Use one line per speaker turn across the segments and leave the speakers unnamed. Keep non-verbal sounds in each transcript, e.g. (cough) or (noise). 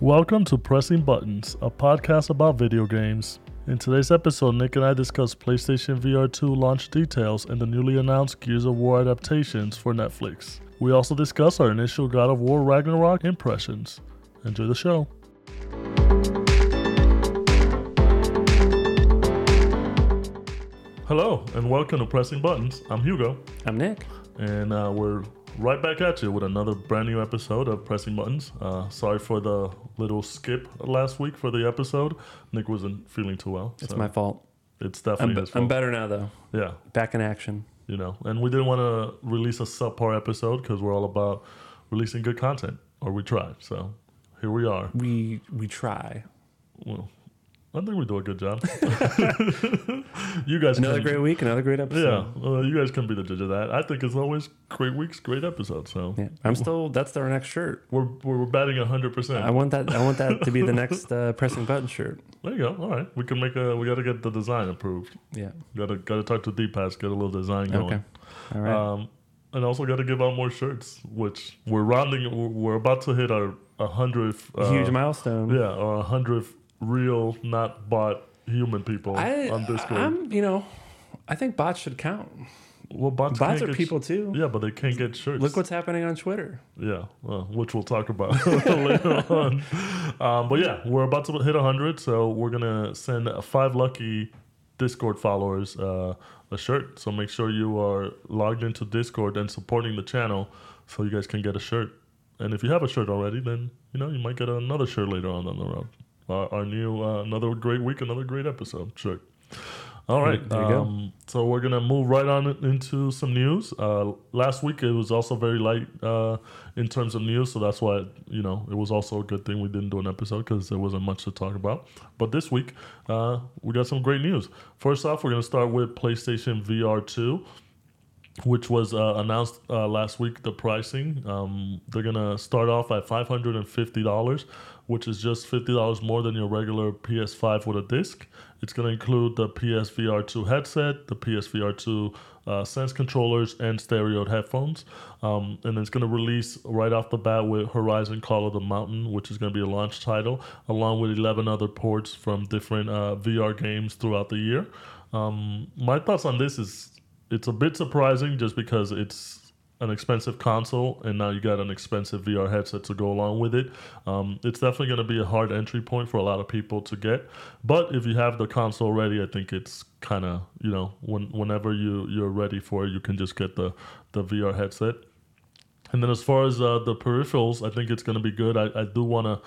Welcome to Pressing Buttons, a podcast about video games. In today's episode, Nick and I discuss PlayStation VR 2 launch details and the newly announced Gears of War adaptations for Netflix. We also discuss our initial God of War Ragnarok impressions. Enjoy the show. Hello, and welcome to Pressing Buttons. I'm Hugo,
I'm Nick.
and uh, we're right back at you with another brand new episode of Pressing Buttons. Uh, sorry for the little skip last week for the episode. Nick wasn't feeling too well.
It's
so
my fault.
It's
I'm,
definitely
be-
his
I'm better now, though.
Yeah,
Back in action.
you know, and we didn't want to release a subpar episode because we're all about releasing good content, or we try. So here we are.
We we try.
Well, I think we do a good job. (laughs) you guys,
Another
can,
great week, another great
Yeah,
episode.
uh, you guys can be the judge of that. I think it's always great weeks, great episodes. So
Yeah. I'm still. That's our next shirt.
we're we're batting hundred percent.
I want that. I want that to be the next uh, pressing button shirt.
There you go. All right, we can make a. We got to get the design approved.
Yeah.
Got to got to talk to DPaz, get a little design going.
Okay. All right.
Um, and also got to give out more shirts, which we're rounding. we're- We're about to hit our a hundredth. Uh,
Huge milestone.
Yeah, a hundredth real, not bot human people
I,
on Discord.
I'm. You know, I think bots should count.
well, bots,
Bots are people too.
Yeah, but they can't get shirts.
Look what's happening on Twitter.
Yeah, well, which we'll talk about (laughs) later (laughs) on. Um, but yeah, we're about to hit 100, so we're going to send five lucky Discord followers uh, a shirt. So make sure you are logged into Discord and supporting the channel so you guys can get a shirt. And if you have a shirt already, then you know you might get another shirt later on down the road. Our, our new uh, another great week, another great episode. Check. All right.
There you go.
um, So we're gonna move right on into some news. Uh, last week it was also very light uh, in terms of news, so that's why you know it was also a good thing we didn't do an episode because there wasn't much to talk about. But this week uh, we got some great news. First off, we're gonna start with PlayStation VR two which was uh, announced uh, last week. The pricing um, they're gonna start off at five hundred and fifty dollars, which is just fifty dollars more than your regular PS5 with a disc. It's gonna include the PSVR two headset, the PSVR two uh, Sense controllers, and stereo headphones. Um, and it's gonna release right off the bat with Horizon Call of the Mountain, which is gonna be a launch title, along with eleven other ports from different uh, VR games throughout the year. Um, my thoughts on this is it's a bit surprising just because it's an expensive console and now you got an expensive VR headset to go along with it. Um, it's definitely going to be a hard entry point for a lot of people to get. But if you have the console ready, I think it's kind of you know when whenever you you're ready for it, you can just get the the VR headset. And then as far as uh, the peripherals, I think it's going to be good. I, I do want to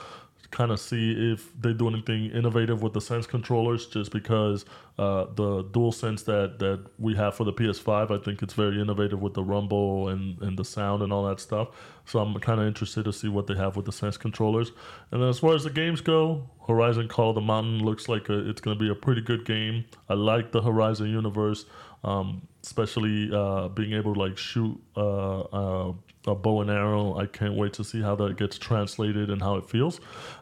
kind of see if they do anything innovative with the Sense controllers, just because uh, the dual sense that, that we have for the PS5, I think it's very innovative with the rumble and, and the sound and all that stuff. So I'm kind of interested to see what they have with the Sense controllers. And as far as the games go, Horizon Call of the Mountain looks like a, it's going to be a pretty good game. I like the Horizon universe, um, especially uh, being able to like shoot uh, uh, a bow and arrow. I can't wait to see how that gets translated and how it feels.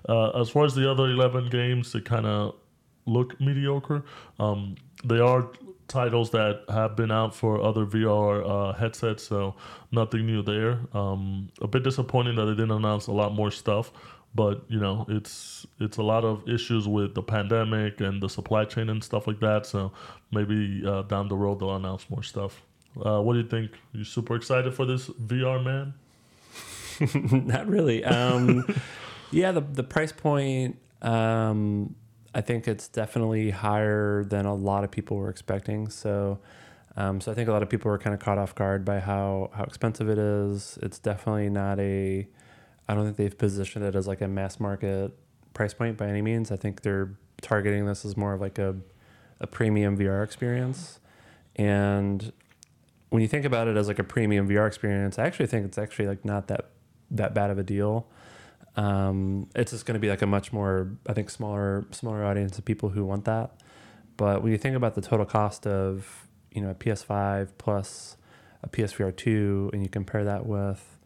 Uh, as far as the other 11 games, they kind of look mediocre. Um, they are titles that have been out for other VR uh, headsets, so nothing new there. Um, a bit disappointing that they didn't announce a lot more stuff, but you know it's it's a lot of issues with the pandemic and the supply chain and stuff like that. So maybe uh, down the road they'll announce more stuff. Uh, what do you think? You super excited for this VR man? (laughs)
Not really. Um, (laughs) yeah, the the price point. Um, I think it's definitely higher than a lot of people were expecting. So, um, so I think a lot of people were kind of caught off guard by how how expensive it is. It's definitely not a. I don't think they've positioned it as like a mass market price point by any means. I think they're targeting this as more of like a a premium VR experience. And when you think about it as like a premium VR experience, I actually think it's actually like not that that bad of a deal. Um, it's just going to be like a much more, I think, smaller smaller audience of people who want that. But when you think about the total cost of you know a PS5 plus a PSVR two, and you compare that with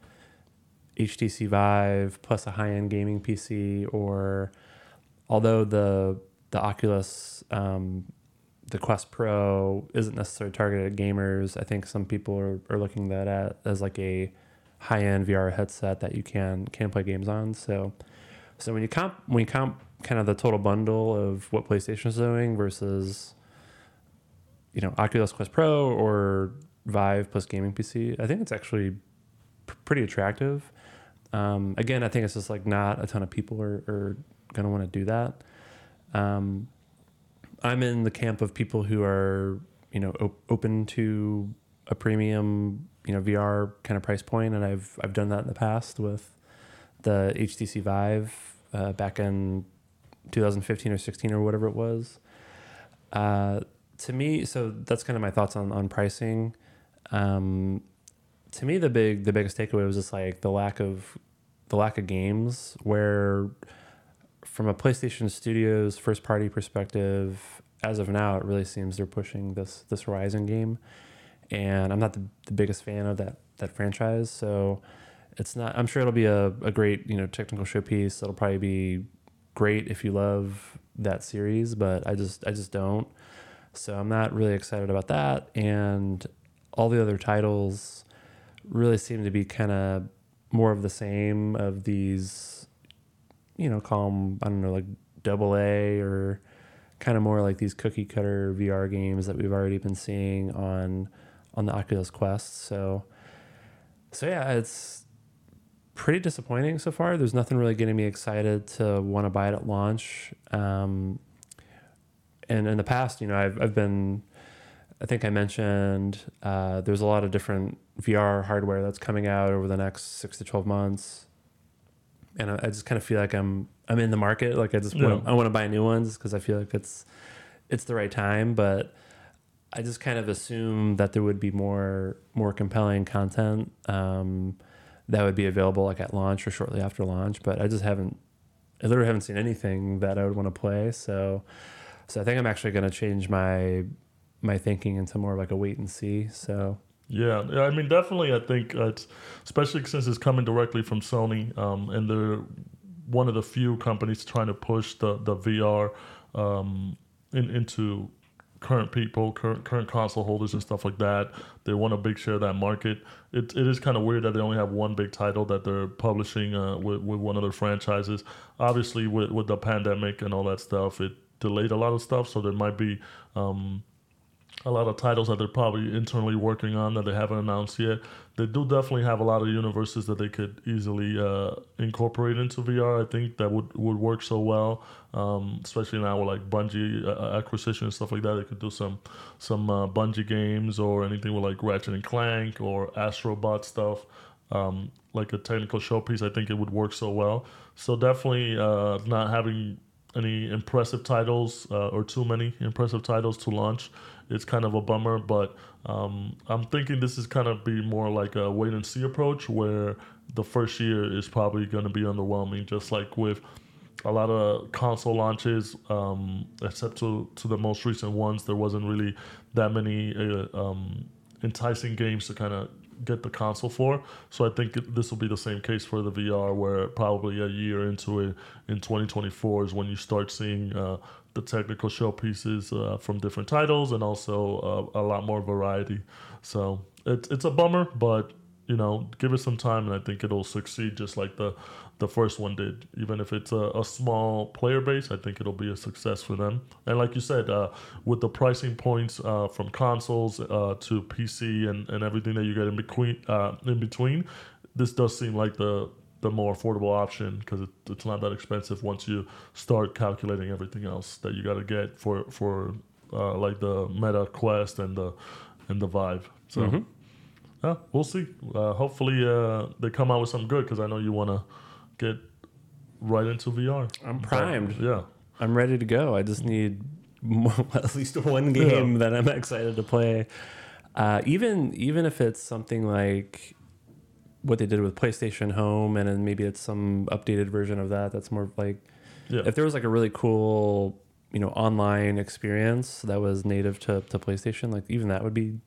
HTC Vive plus a high end gaming PC, or although the the Oculus um, the Quest Pro isn't necessarily targeted at gamers. I think some people are, are looking at that as like a high end VR headset that you can can play games on. So So when you comp when you comp kind of the total bundle of what PlayStation is doing versus you know Oculus Quest Pro or Vive plus gaming PC, I think it's actually p- pretty attractive. Um, again, I think it's just like not a ton of people are, are going to want to do that. Um, I'm in the camp of people who are you know op- open to a premium you know VR kind of price point, and I've I've done that in the past with the HTC Vive uh, back in 2015 or 16 or whatever it was. Uh, to me, so that's kind of my thoughts on on pricing. Um, to me, the big the biggest takeaway was just like the lack of the lack of games where from a PlayStation Studios first party perspective, as of now, it really seems they're pushing this this Horizon game, and I'm not the, the biggest fan of that that franchise. So it's not. I'm sure it'll be a, a great you know technical showpiece. It'll probably be great if you love that series, but I just I just don't. So I'm not really excited about that, and all the other titles really seem to be kind of more of the same of these, you know, call them I don't know like double A or kind of more like these cookie cutter VR games that we've already been seeing on on the Oculus Quest. So so yeah, it's pretty disappointing so far. There's nothing really getting me excited to want to buy it at launch. Um, and in the past, you know, I've I've been I think I mentioned uh, there's a lot of different VR hardware that's coming out over the next six to twelve months, and I, I just kind of feel like I'm I'm in the market. Like I just
Yeah.
want I want to buy new ones because I feel like it's it's the right time. But I just kind of assume that there would be more more compelling content um, that would be available like at launch or shortly after launch. But I just haven't I literally haven't seen anything that I would want to play. So so I think I'm actually going to change my my thinking into more of like a wait and see. So
Yeah, I mean, definitely. I think uh, it's especially since it's coming directly from Sony, um, and they're one of the few companies trying to push the the VR um, in, into current people, current current console holders, and stuff like that. They want a big share of that market. It it is kind of weird that they only have one big title that they're publishing uh, with with one of their franchises. Obviously, with with the pandemic and all that stuff, it delayed a lot of stuff. So there might be. Um, a lot of titles that they're probably internally working on that they haven't announced yet. They do definitely have a lot of universes that they could easily uh, incorporate into VR. I think that would, would work so well, um, especially now with like Bungie uh, acquisition and stuff like that. They could do some some uh, Bungie games or anything with like Ratchet and Clank or Astrobot stuff. Um, like a technical showpiece, I think it would work so well. So definitely uh, not having any impressive titles uh, or too many impressive titles to launch. It's kind of a bummer but um, i'm thinking this is kind of be more like a wait and see approach where the first year is probably going to be underwhelming just like with a lot of console launches um, except to, to the most recent ones there wasn't really that many uh, um, enticing games to kind of get the console for. So I think this will be the same case for the VR, where probably a year into it in 2024 is when you start seeing uh, the technical showpieces uh, from different titles and also uh, a lot more variety. So it's it's a bummer, but you know, give it some time, and I think it'll succeed just like the the first one did. Even if it's a, a small player base, I think it'll be a success for them. And like you said, uh, with the pricing points uh, from consoles uh, to PC and, and everything that you get in between, uh, in between, this does seem like the the more affordable option because it, it's not that expensive once you start calculating everything else that you got to get for for uh, like the Meta Quest and the and the Vive. So.
Mhm.
Yeah, we'll see. Uh, hopefully, uh, they come out with something good because I know you want to get right into VR.
I'm primed.
Yeah,
I'm ready to go. I just need more, (laughs) at least one game that I'm excited to play. Uh, even even if it's something like what they did with PlayStation Home, and then maybe it's some updated version of that. That's more like
yeah,
if there was like a really cool you know online experience that was native to, to PlayStation, like even that would be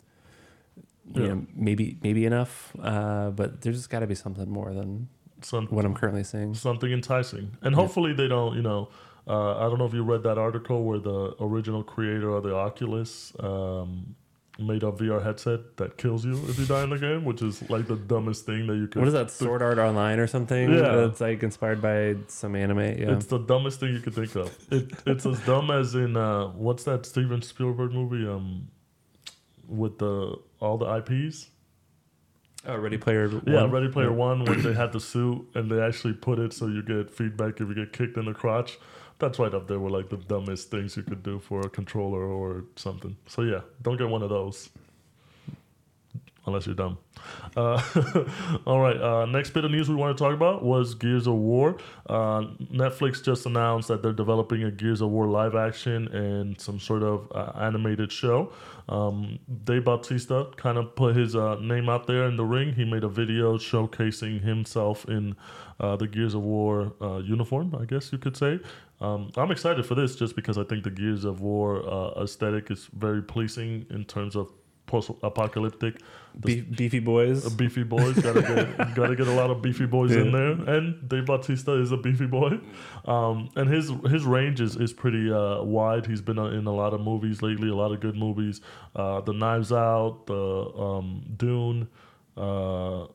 you
Yeah.
know maybe maybe enough. Uh, but there's just got to be something more than
Some,
what I'm currently seeing.
something enticing, and hopefully they don't. You know, uh, I don't know if you read that article where the original creator of the Oculus um, made a VR headset that kills you if you die in the game, which is like the dumbest thing that you could.
What is that? Sword Art Online or something?
Yeah.
It's like inspired by some anime. Yeah.
It's the dumbest thing you could think of. (laughs) It, it's as dumb as in uh, what's that Steven Spielberg movie? Um, with the all the IPs.
oh, Ready Player One.
Yeah, Ready Player One, when they had the suit and they actually put it so you get feedback if you get kicked in the crotch. That's right up there with like the dumbest things you could do for a controller or something. So yeah, don't get one of those. Unless you're dumb. Uh, (laughs) all right. Uh, next bit of news we want to talk about was Gears of War. Uh, Netflix just announced that they're developing a Gears of War live action and some sort of uh, animated show. Um, Dave Bautista kind of put his uh, name out there in the ring. He made a video showcasing himself in uh, the Gears of War uh, uniform, I guess you could say. Um, I'm excited for this just because I think the Gears of War uh, aesthetic is very pleasing in terms of post-apocalyptic.
Be- beefy boys.
Beefy boys gotta get (laughs) gotta get a lot of beefy boys in there, and Dave Bautista is a beefy boy, um, and his his range is, is pretty uh, wide. He's been uh, in a lot of movies lately, a lot of good movies. Uh, the Knives Out, the um, Dune, uh,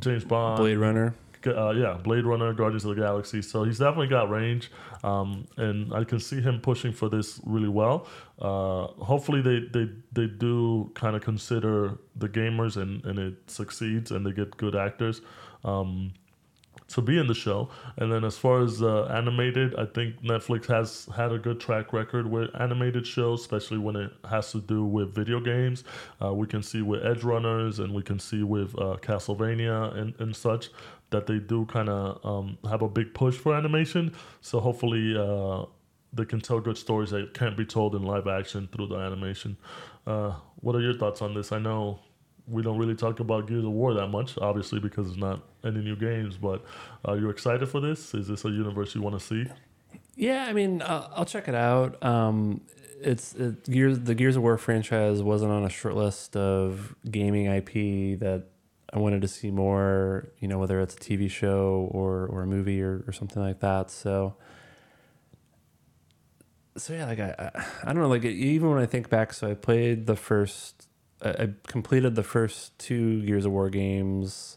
James Bond,
Blade Runner.
Uh, yeah, Blade Runner, Guardians of the Galaxy. So he's definitely got range, um, and I can see him pushing for this really well. Uh, hopefully, they they they do kind of consider the gamers and and it succeeds, and they get good actors. Um, to be in the show. And then as far as uh, animated, I think Netflix has had a good track record with animated shows, especially when it has to do with video games. Uh, we can see with Edgerunners and we can see with uh, Castlevania and, and such that they do kind of um, have a big push for animation. So hopefully uh, they can tell good stories that can't be told in live action through the animation. Uh, what are your thoughts on this? I know we don't really talk about Gears of War that much, obviously, because it's not any new games. But are you excited for this? Is this a universe you want to see?
Yeah, I mean, uh, I'll check it out. Um, it's it, Gears. The Gears of War franchise wasn't on a short list of gaming IP that I wanted to see more. You know, whether it's a TV show or or a movie or, or something like that. So, so yeah, like I, I, I don't know. Like even when I think back, so I played the first. I completed the first two Gears of War games.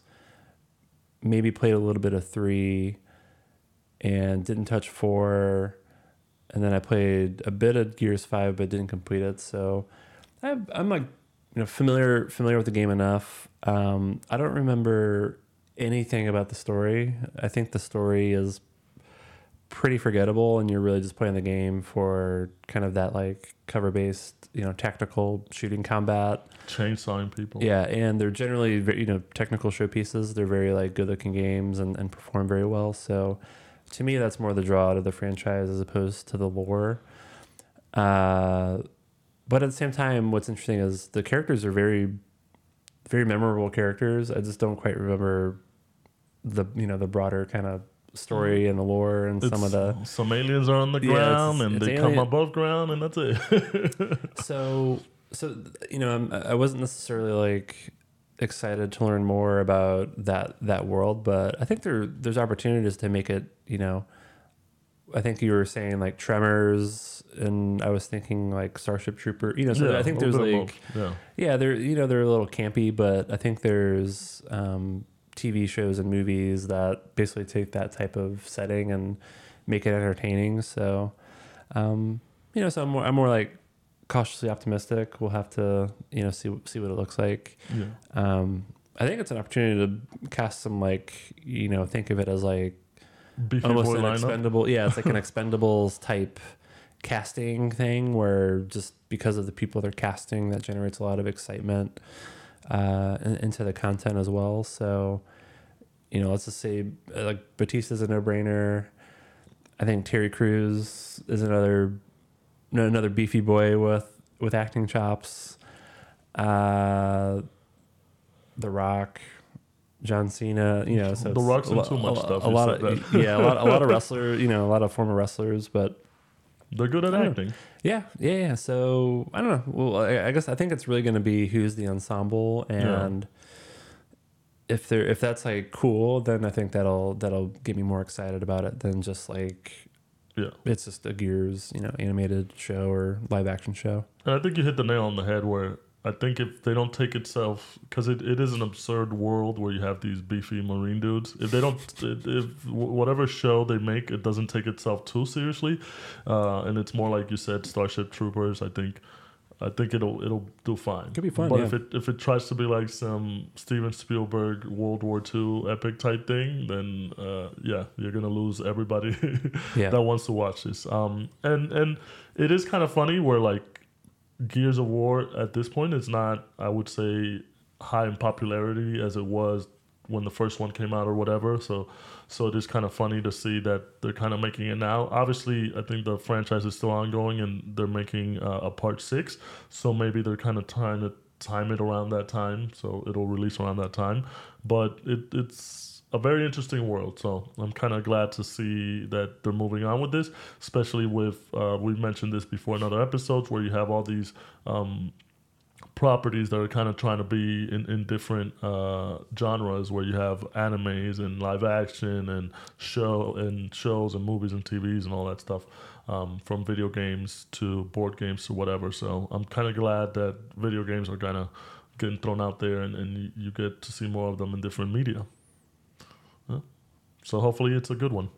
Maybe played a little bit of three and didn't touch four. And then I played a bit of Gears Five, but didn't complete it. So I, I'm like, you know, familiar familiar with the game enough. Um, I don't remember anything about the story. I think the story is pretty forgettable, and you're really just playing the game for kind of that like cover based, you know, tactical shooting combat.
Chainsawing people.
Yeah, and they're generally you know technical showpieces. They're very like good looking games and, and perform very well. So to me, that's more the draw to the franchise as opposed to the lore. Uh, but at the same time, what's interesting is the characters are very, very memorable characters. I just don't quite remember the you know the broader kind of story and the lore and some of the
some aliens are on the
Yeah, it's-
ground and
it's
they come above ground and that's it. (laughs)
so so you know I'm, i wasn't necessarily like excited to learn more about that that world but i think there there's opportunities to make it you know i think you were saying like tremors and i was thinking like starship trooper you know so
Yeah,
i think there's like
yeah.
yeah they're you know they're a little campy but i think there's um tv shows and movies that basically take that type of setting and make it entertaining so um you know so i'm more, I'm more like cautiously optimistic we'll have to you know see see what it looks like
Yeah.
um i think it's an opportunity to cast some like you know think of it as like
Beefy
almost
boy
an
lineup.
expendable yeah it's like an (laughs) expendables type casting thing where just because of the people they're casting that generates a lot of excitement uh into the content as well. So you know let's just say uh, like batista's a no-brainer. I think terry Crews is another another beefy boy with with acting chops. Uh the rock John Cena, you know, so
The Rock's
a
in
lo-
too much
a,
stuff,
A
you
lot
said
of
that.
yeah, a lot, a lot of wrestlers, you know, a lot of former wrestlers, but
They're good at
I don't
acting.
yeah, yeah, yeah. So I don't know. Well, I, I guess I think it's really going to be who's the ensemble, and if they're if that's like cool, then I think that'll that'll get me more excited about it than just like
Yeah.
it's just a Gears, you know, animated show or live action show.
And I think you hit the nail on the head where I think if they don't take itself, because it, it is an absurd world where you have these beefy marine dudes. If they don't, (laughs) if whatever show they make, it doesn't take itself too seriously, uh, and it's more like you said, Starship Troopers. I think, I think it'll it'll do fine.
Could be fun,
But
yeah.
if it if it tries to be like some Steven Spielberg World War II epic type thing, then uh, yeah, you're gonna lose everybody (laughs)
Yeah.
that wants to watch this. Um, and and it is kind of funny where like Gears of War at this point is not, I would say, high in popularity as it was when the first one came out or whatever. So, so it is kind of funny to see that they're kind of making it now. Obviously, I think the franchise is still ongoing and they're making uh, a part six. So maybe they're kind of trying to time it around that time, so it'll release around that time. But it, it's a very interesting world. So I'm kind of glad to see that they're moving on with this, especially with uh, we mentioned this before in other episodes where you have all these um, properties that are kind of trying to be in, in different uh, genres where you have animes and live action and show and shows and movies and TVs and all that stuff um, from video games to board games to whatever. So I'm kind of glad that video games are kind of getting thrown out there and, and you, you get to see more of them in different media. So hopefully it's a good one.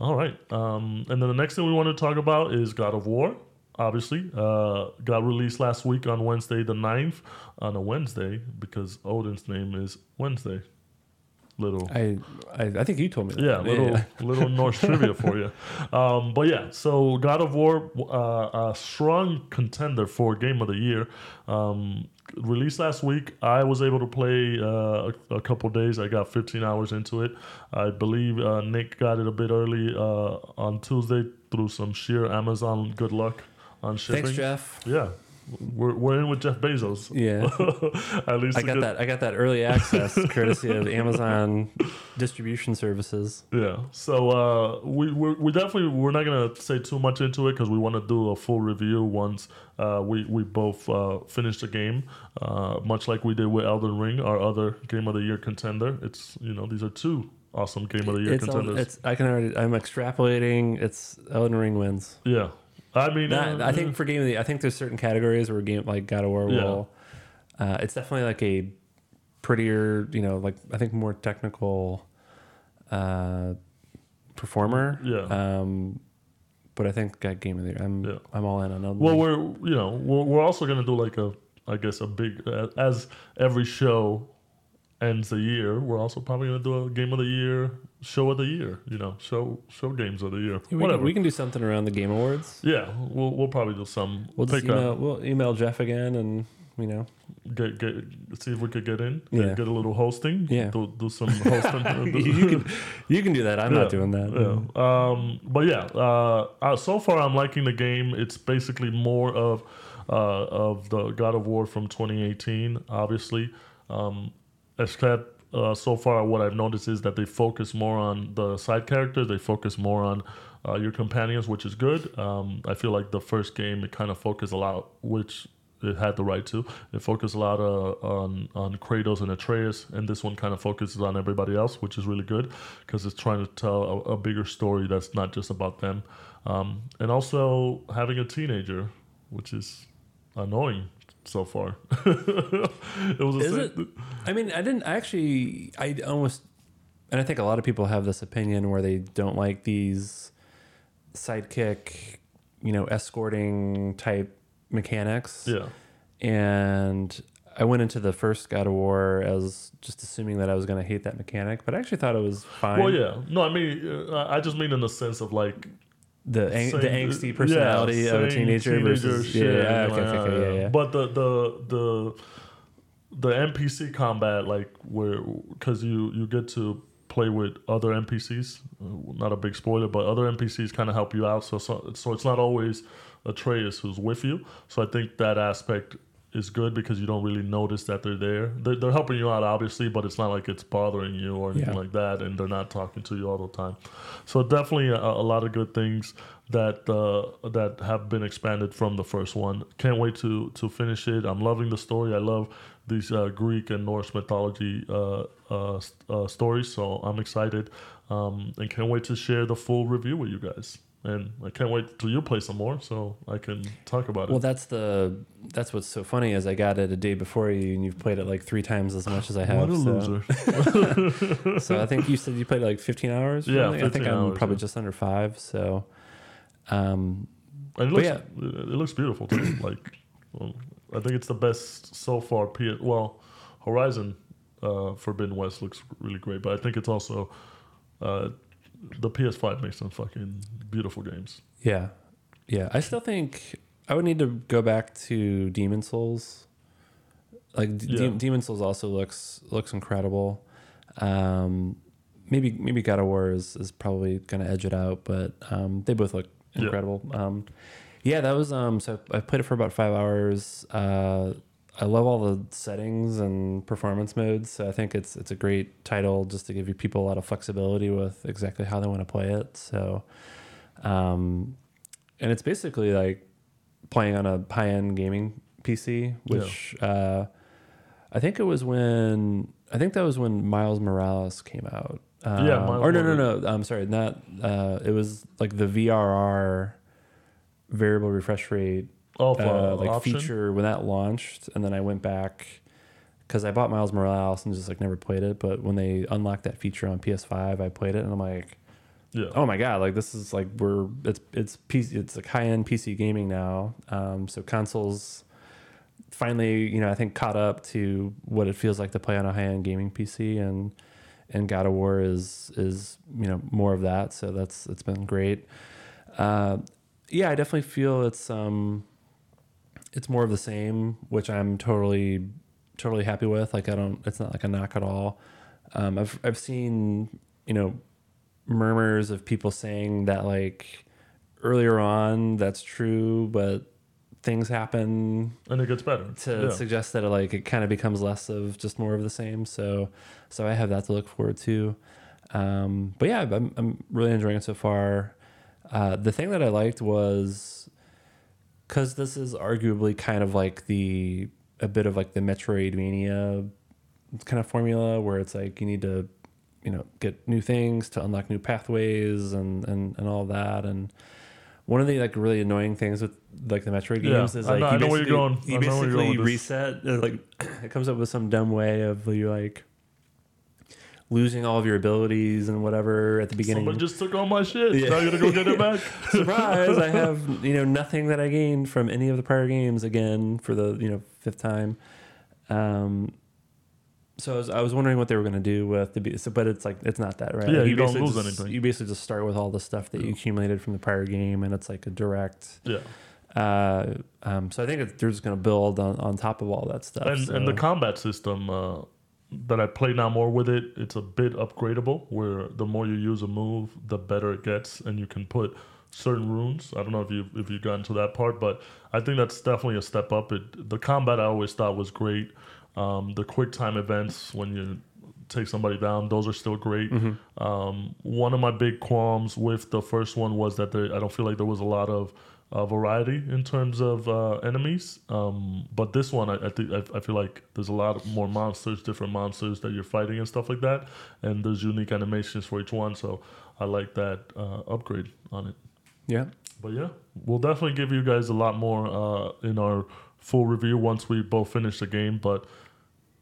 All right. Um, and then the next thing we want to talk about is God of War. Obviously, uh, got released last week on Wednesday the 9th on a Wednesday because Odin's name is Wednesday. Little
I, I I think you told me that.
yeah, little little Norse (laughs) trivia for you. Um, but yeah, so God of War, uh, a strong contender for Game of the Year. Um, released last week. I was able to play uh, a, a couple days. I got 15 hours into it. I believe uh, Nick got it a bit early uh, on Tuesday through some sheer Amazon good luck on shipping.
Thanks, Jeff.
Yeah, we're, we're in with Jeff Bezos.
Yeah. (laughs)
At least
I got
get-
that. I got that early access (laughs) courtesy of Amazon distribution services.
Yeah. So uh, we we're, we definitely we're not gonna say too much into it because we want to do a full review once uh, we we both uh, finish the game. Uh, much like we did with Elden Ring, our other Game of the Year contender. It's you know these are two awesome Game of the Year
It's,
contenders.
it's I can already. I'm extrapolating. It's Elden Ring wins.
yeah. I mean,
Not,
uh,
I think for game of the, I think there's certain categories where game like God of War
Yeah.
will. Uh, it's definitely like a prettier, you know, like I think more technical uh, performer.
Yeah.
Um, but I think got game of the year. I'm
Yeah.
I'm all in on Elden
Well, we're you know we're, we're also gonna do like a I guess a big uh, as every show ends the year. We're also probably gonna do a game of the year, show of the year. You know, show show games of the year.
we,
Whatever.
can, we can do something around the Game Awards.
yeah, we'll we'll probably do some.
We'll just
a-
email, we'll email Jeff again, and you know,
get get see if we could get in.
Yeah.
Get, get a little hosting.
Yeah.
Do, do some (laughs) hosting. (laughs) (laughs)
you can you can do that. I'm
Yeah,
not doing that.
Yeah. Um, but yeah, uh, uh, so far I'm liking the game. It's basically more of uh, of the God of War from 2018, obviously. Um, except uh, so far, what I've noticed is that they focus more on the side characters. They focus more on uh, your companions, which is good. Um, I feel like the first game it kind of focused a lot, which it had the right to. It focused a lot uh, on on Kratos and Atreus, and this one kind of focuses on everybody else, which is really good because it's trying to tell a, a bigger story that's not just about them. Um, and also having a teenager, which is annoying so far. (laughs) it was a
Is it? I mean, I didn't I actually. I almost, and I think a lot of people have this opinion where they don't like these sidekick, you know, escorting type mechanics.
Yeah,
And I went into the first God of War as just assuming that I was going to hate that mechanic, but I actually thought it was fine.
well, yeah. No, I mean, uh, I just mean in the sense of like
The ang- the angsty personality
yeah,
of a
saying
teenager, versus
shit,
yeah, okay,
like,
okay, okay, yeah, yeah.
But the the the the NPC combat, like where because you you get to play with other NPCs. uh, Not a big spoiler, but other NPCs kind of help you out. So, so so it's not always Atreus who's with you. So I think that aspect is good because you don't really notice that they're there. They're, they're helping you out, obviously, but it's not like it's bothering you or anything
Yeah.
like that, and they're not talking to you all the time. So definitely a, a lot of good things that uh, that have been expanded from the first one. Can't wait to to finish it. I'm loving the story. I love these uh, Greek and Norse mythology uh, uh, uh, stories, so I'm excited um, and can't wait to share the full review with you guys. And I can't wait till you play some more so I can talk about it.
Well, that's the that's what's so funny is I got it a day before you, and you've played it like three times as much as I have.
What a
so.
loser! (laughs) (laughs)
so I think you said you played like 15 hours.
Yeah,
something? I think
15
I'm probably
yeah.
just under five. So, um,
And it looks,
yeah.
it looks beautiful too. (clears throat) like, well, I think it's the best so far. P- well, Horizon uh, Forbidden West looks really great, but I think it's also uh, the PS5 makes some fucking beautiful games.
yeah, yeah. I still think I would need to go back to Demon Souls. Like
Yeah.
Demon Souls also looks looks incredible. Um, maybe maybe God of War is, is probably going to edge it out, but um, they both look
Yeah.
incredible. Um, yeah, that was um. So I played it for about five hours. Uh, I love all the settings and performance modes. So I think it's it's a great title just to give you people a lot of flexibility with exactly how they want to play it. So, um, and it's basically like playing on a high end gaming PC, which uh, I think it was when I think that was when Miles Morales came out. Um,
Yeah, Miles
or no, no, no. I'm sorry, not. Uh, it was like the VRR variable refresh rate
Oh,
uh, like
option?
feature when that launched, and then I went back because I bought Miles Morales and just like never played it. But when they unlocked that feature on PS5, I played it, and I'm like,
Yeah.
oh my god, like this is like we're it's it's PC, it's like high end PC gaming now. Um, so consoles finally, you know, I think caught up to what it feels like to play on a high end gaming PC, and and God of War is is you know more of that. So that's it's been great. Uh, yeah, I definitely feel it's um it's more of the same, which I'm totally totally happy with. Like I don't, it's not like a knock at all. Um, I've I've seen you know murmurs of people saying that like earlier on that's true, but things happen
and it gets better.
to
yeah.
suggest that it, like it kind of becomes less of just more of the same. So so I have that to look forward to. Um, but yeah, I'm I'm really enjoying it so far. Uh, the thing that I liked was because this is arguably kind of like the a bit of like the Metroidvania kind of formula where it's like you need to you know get new things to unlock new pathways and and, and all that and one of the like really annoying things with like the Metroid
Yeah,
games is
I
like
know-
you basically-
going.
You basically reset like (clears throat) it comes up with some dumb way of you like losing all of your abilities and whatever at the beginning.
Someone just took all my shit.
Yeah.
Now I gotta go get it (laughs) back.
Surprise! I have (laughs) you know nothing that I gained from any of the prior games again for the you know fifth time. Um, so I was, I was wondering what they were going to do with the, so, but it's like it's not that right.
Yeah,
Like,
you don't
basically
lose
just-
anything.
You basically just start with all the stuff that you accumulated from the prior game, and it's like a direct.
Yeah.
Uh, um, so I think they're just going to build on, on top of all that stuff.
and and the combat system uh, that I play now more with it, it's a bit upgradable. Where the more you use a move, the better it gets, and you can put certain runes. I don't know if you if you got into that part, but I think that's definitely a step up. It the combat I always thought was great. Um, the quick time events when you take somebody down, those are still great.
Mm-hmm.
Um, one of my big qualms with the first one was that there, I don't feel like there was a lot of uh, variety in terms of uh, enemies. Um, but this one, I, I think I, I feel like there's a lot more monsters, different monsters that you're fighting and stuff like that, and there's unique animations for each one. So I like that uh, upgrade on it.
yeah.
But yeah, we'll definitely give you guys a lot more uh, in our full review once we both finish the game. But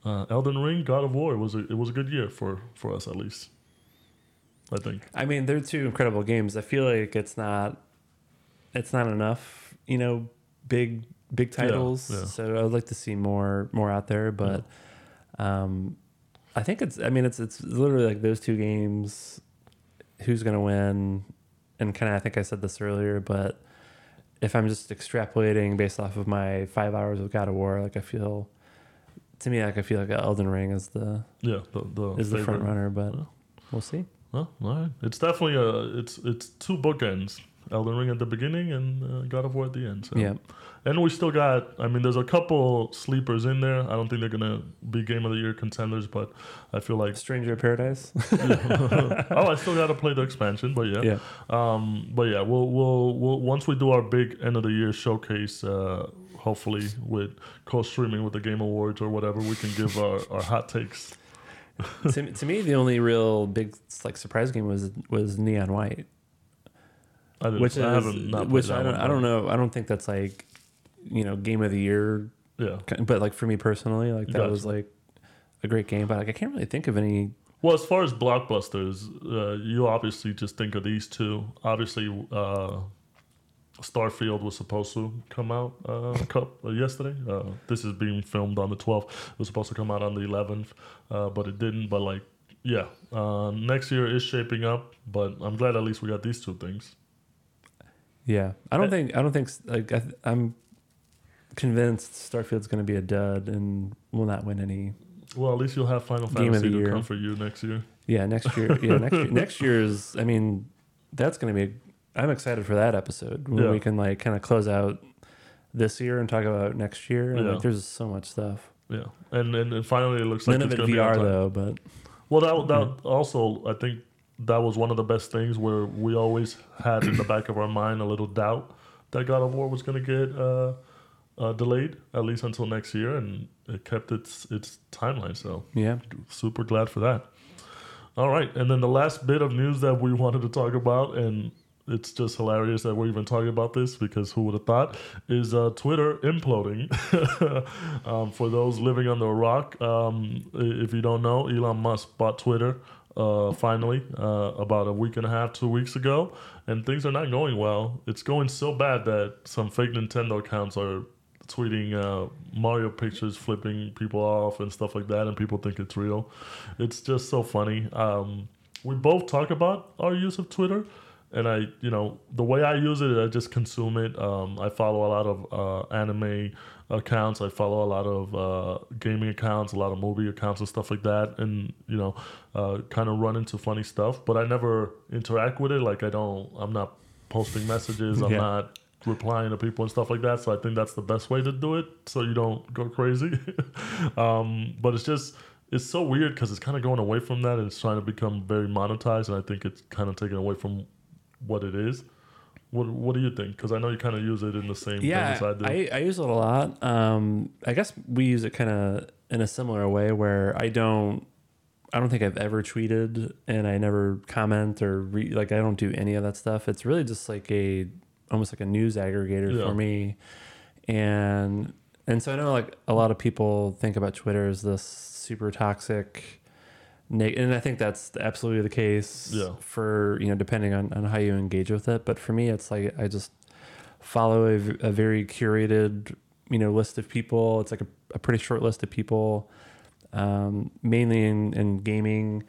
uh, Elden Ring, God of War, it was a it was a good year for for us at least. I think.
I mean, they're two incredible games. I feel like it's not, it's not enough. You know, big big titles.
yeah.
So I would like to see more more out there. But, um, I think it's. I mean, it's it's literally like those two games. Who's gonna win? And kind of, I think I said this earlier, but if I'm just extrapolating based off of my five hours of God of War, like I feel, to me, like I feel like Elden Ring is the
Yeah, the the
is the front runner, but
Yeah.
we'll see.
Oh, all right. It's definitely a it's it's two bookends. Elden Ring at the beginning and uh, God of War at the end. So.
Yeah.
And we still got. I mean, there's a couple sleepers in there. I don't think they're gonna be Game of the Year contenders, but I feel like.
Stranger Paradise. (laughs)
oh, I still got to play the expansion, but yeah.
yeah.
Um, but yeah, we'll, we'll we'll once we do our big end of the year showcase, uh, hopefully with co-streaming with the Game Awards or whatever, we can give our, our hot takes. (laughs)
to, to me, the only real big like surprise game was was Neon White.
I
which
I
which I don't I don't know I don't think that's like you know game of the year
Yeah.
but like for me personally like that
Gotcha.
was like a great game but like I can't really think of any
Well, as far as blockbusters, uh, you obviously just think of these two. Obviously, uh, Starfield was supposed to come out uh, cou- uh, yesterday. Uh, this is being filmed on the 12th. It was supposed to come out on the 11th, uh, but it didn't. But like, yeah, uh, next year is shaping up. But I'm glad at least we got these two things.
Yeah I don't
Uh,
think I don't think like I, th- I'm convinced Starfield's going to be a dud and will not win any
Well, at least you'll have Final
Game
Fantasy to
year.
come for you next year.
yeah next year yeah next year next year's I mean that's going to be I'm excited for that episode when
Yeah.
we can like kind of close out this year and talk about next year and
Yeah.
like there's so much stuff
Yeah, and and, and finally, it looks like
none of
it's
it
gonna be
VR though but
Well, that that also, I think that was one of the best things where we always had in the back of our mind a little doubt that God of War was going to get uh, uh, delayed at least until next year, and it kept its its timeline. So
yeah
super glad for that. All right, and then the last bit of news that we wanted to talk about, and it's just hilarious that we're even talking about this because who would have thought is uh, Twitter imploding. (laughs) um, for those living under a rock, um, if you don't know, Elon Musk bought Twitter uh, finally uh, about a week and a half, two weeks ago, and things are not going well. It's going so bad that some fake Nintendo accounts are tweeting uh, Mario pictures, flipping people off and stuff like that, and people think it's real. It's just so funny. Um, we both talk about our use of Twitter, and I, you know, the way I use it, I just consume it. Um, I follow a lot of uh, anime accounts. I follow a lot of uh, gaming accounts, a lot of movie accounts and stuff like that, and you know, uh, kind of run into funny stuff. But I never interact with it. Like I don't. I'm not posting messages. I'm
Yeah.
not replying to people and stuff like that. So I think that's the best way to do it, so you don't go crazy. (laughs) um, but it's just it's so weird because it's kind of going away from that and it's trying to become very monetized, and I think it's kind of taken away from what it is. What What do you think? Because I know you kind of use it in the same
yeah
thing as I do.
I, I use it a lot um i guess we use it kind of in a similar way where i don't i don't think i've ever tweeted and i never comment or re, like i don't do any of that stuff it's really just like a almost like a news aggregator
Yeah.
for me and and so i know like a lot of people think about twitter as this super toxic and i think that's absolutely the case
Yeah.
for you know depending on, on how you engage with it. But for me it's like i just follow a very curated you know list of people. It's like a, a pretty short list of people um, mainly in, in gaming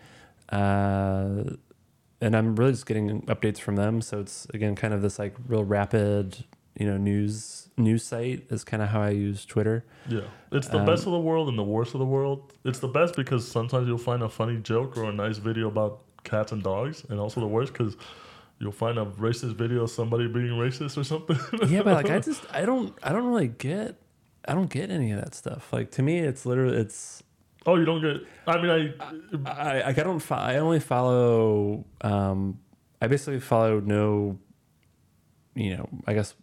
uh, and i'm really just getting updates from them. So it's again kind of this like real rapid you know news news site is kind of how i use twitter
yeah, it's the
Um,
best of the world and the worst of the world. It's the best because sometimes you'll find a funny joke or a nice video about cats and dogs, and also the worst because you'll find a racist video of somebody being racist or something. (laughs)
yeah but like i (laughs) just i don't i don't really get i don't get any of that stuff like to me it's literally it's
oh, you don't get. I mean, I
I like I don't fo- I only follow um I basically follow no you know I guess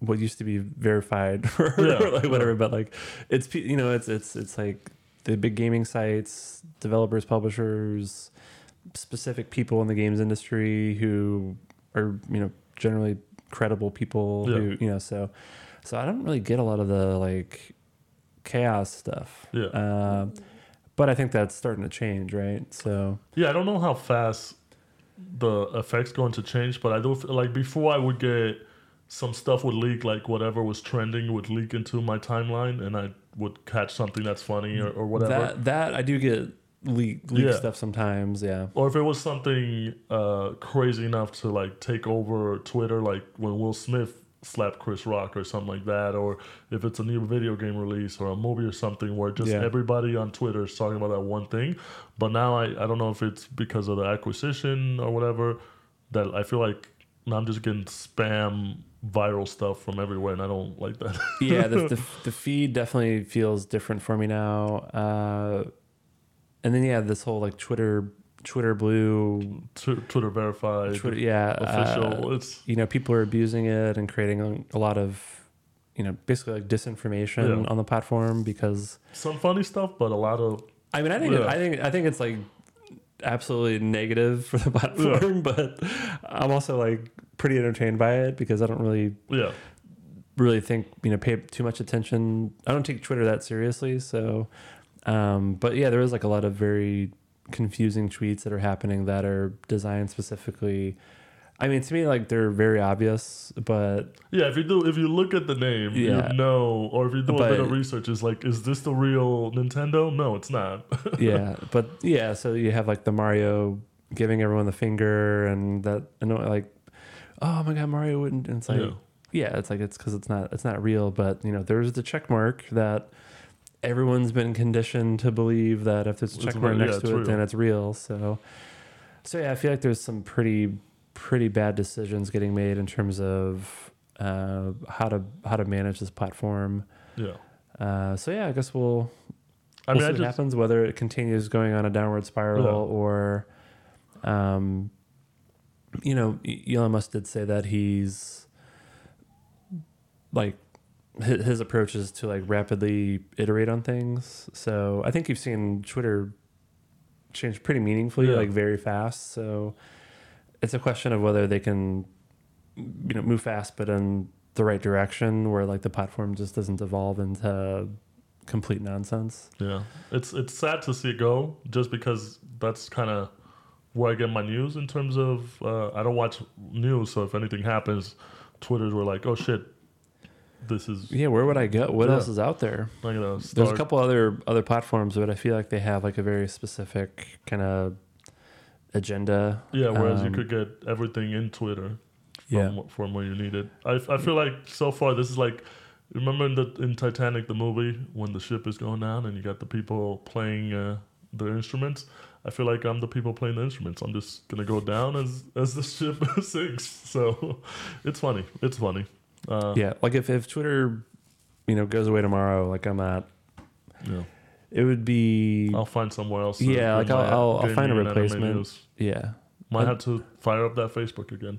what used to be verified (laughs) or,
Yeah, (laughs)
like whatever but like it's you know it's it's it's like the big gaming sites developers publishers specific people in the games industry who are you know generally credible people
Yeah.
who you know so so I don't really get a lot of the like chaos stuff
Yeah.
uh, but I think that's starting to change, right? So
Yeah, I don't know how fast the effects going to change, but I do feel like before I would get some stuff would leak, like whatever was trending would leak into my timeline, and I would catch something that's funny or, or whatever.
that that I do get leak leak
Yeah.
stuff sometimes. Yeah,
or if it was something uh, crazy enough to like take over Twitter, like when Will Smith slapped Chris Rock or something like that, or if it's a new video game release or a movie or something where just
Yeah.
everybody on Twitter is talking about that one thing. But now I, I don't know if it's because of the acquisition or whatever that I feel like I'm just getting spam viral stuff from everywhere and I don't like that. (laughs)
yeah. The, the (laughs) the feed definitely feels different for me now. Uh, and then yeah, this whole like Twitter Twitter Blue
Tw- Twitter verified,
Twitter yeah
official.
uh,
it's
you know people are abusing it and creating a, a lot of you know basically like disinformation
Yeah.
on the platform because
some funny stuff, but a lot of
I mean, I think
Yeah.
I think I think it's like absolutely negative for the (laughs) platform, but I'm also like pretty entertained by it because I don't really
Yeah.
really think you know pay too much attention. I don't take Twitter that seriously, so um, but yeah, there is like a lot of very confusing tweets that are happening that are designed specifically. I mean, to me, like they're very obvious, but
Yeah, if you do, if you look at the name,
Yeah.
you know, or if you do a bit of research, it's like, is this the real Nintendo? No, it's not. (laughs)
yeah, but yeah, so you have like the Mario giving everyone the finger, and that know like, oh my god, Mario wouldn't. And it's like,
Yeah.
yeah, it's like it's because it's not it's not real, but you know, there's the check mark that everyone's been conditioned to believe that if there's a check mark
real, yeah,
next to it,
real.
then it's real. So, so yeah, I feel like there's some pretty pretty bad decisions getting made in terms of uh, how to how to manage this platform.
yeah.
Uh, so yeah, I guess we'll
I
we'll
mean, I
see what
just,
happens, whether it continues going on a downward spiral
Yeah.
or, um, you know, Elon Musk did say that he's like his, his approach is to like rapidly iterate on things. So I think you've seen Twitter change pretty meaningfully,
Yeah.
like very fast. So it's a question of whether they can, you know, move fast, but in the right direction, where like the platform just doesn't evolve into complete nonsense.
yeah, it's it's sad to see it go, just because that's kind of where I get my news in terms of uh, I don't watch news, so if anything happens, Twitter's were like, oh shit, this is
Yeah, where would I go? What
Yeah.
else is out there?
I'm gonna
There's a couple other other platforms, but I feel like they have like a very specific kind of agenda.
Yeah, whereas you
Um,
could get everything in Twitter from,
Yeah.
from where you need it. I, I feel like so far this is like remember in the in Titanic the movie when the ship is going down and you got the people playing uh, their instruments. I feel like I'm the people playing the instruments. I'm just gonna go down as as the ship (laughs) sinks. So it's funny. It's funny. Uh,
Yeah, like if if Twitter, you know, goes away tomorrow, like I'm not.
yeah.
It would be
I'll find somewhere else. to
Yeah, like, I'll-
my
I'll- I'll find a
gaming and anime
replacement.
news.
yeah.
Might have to fire up that Facebook again.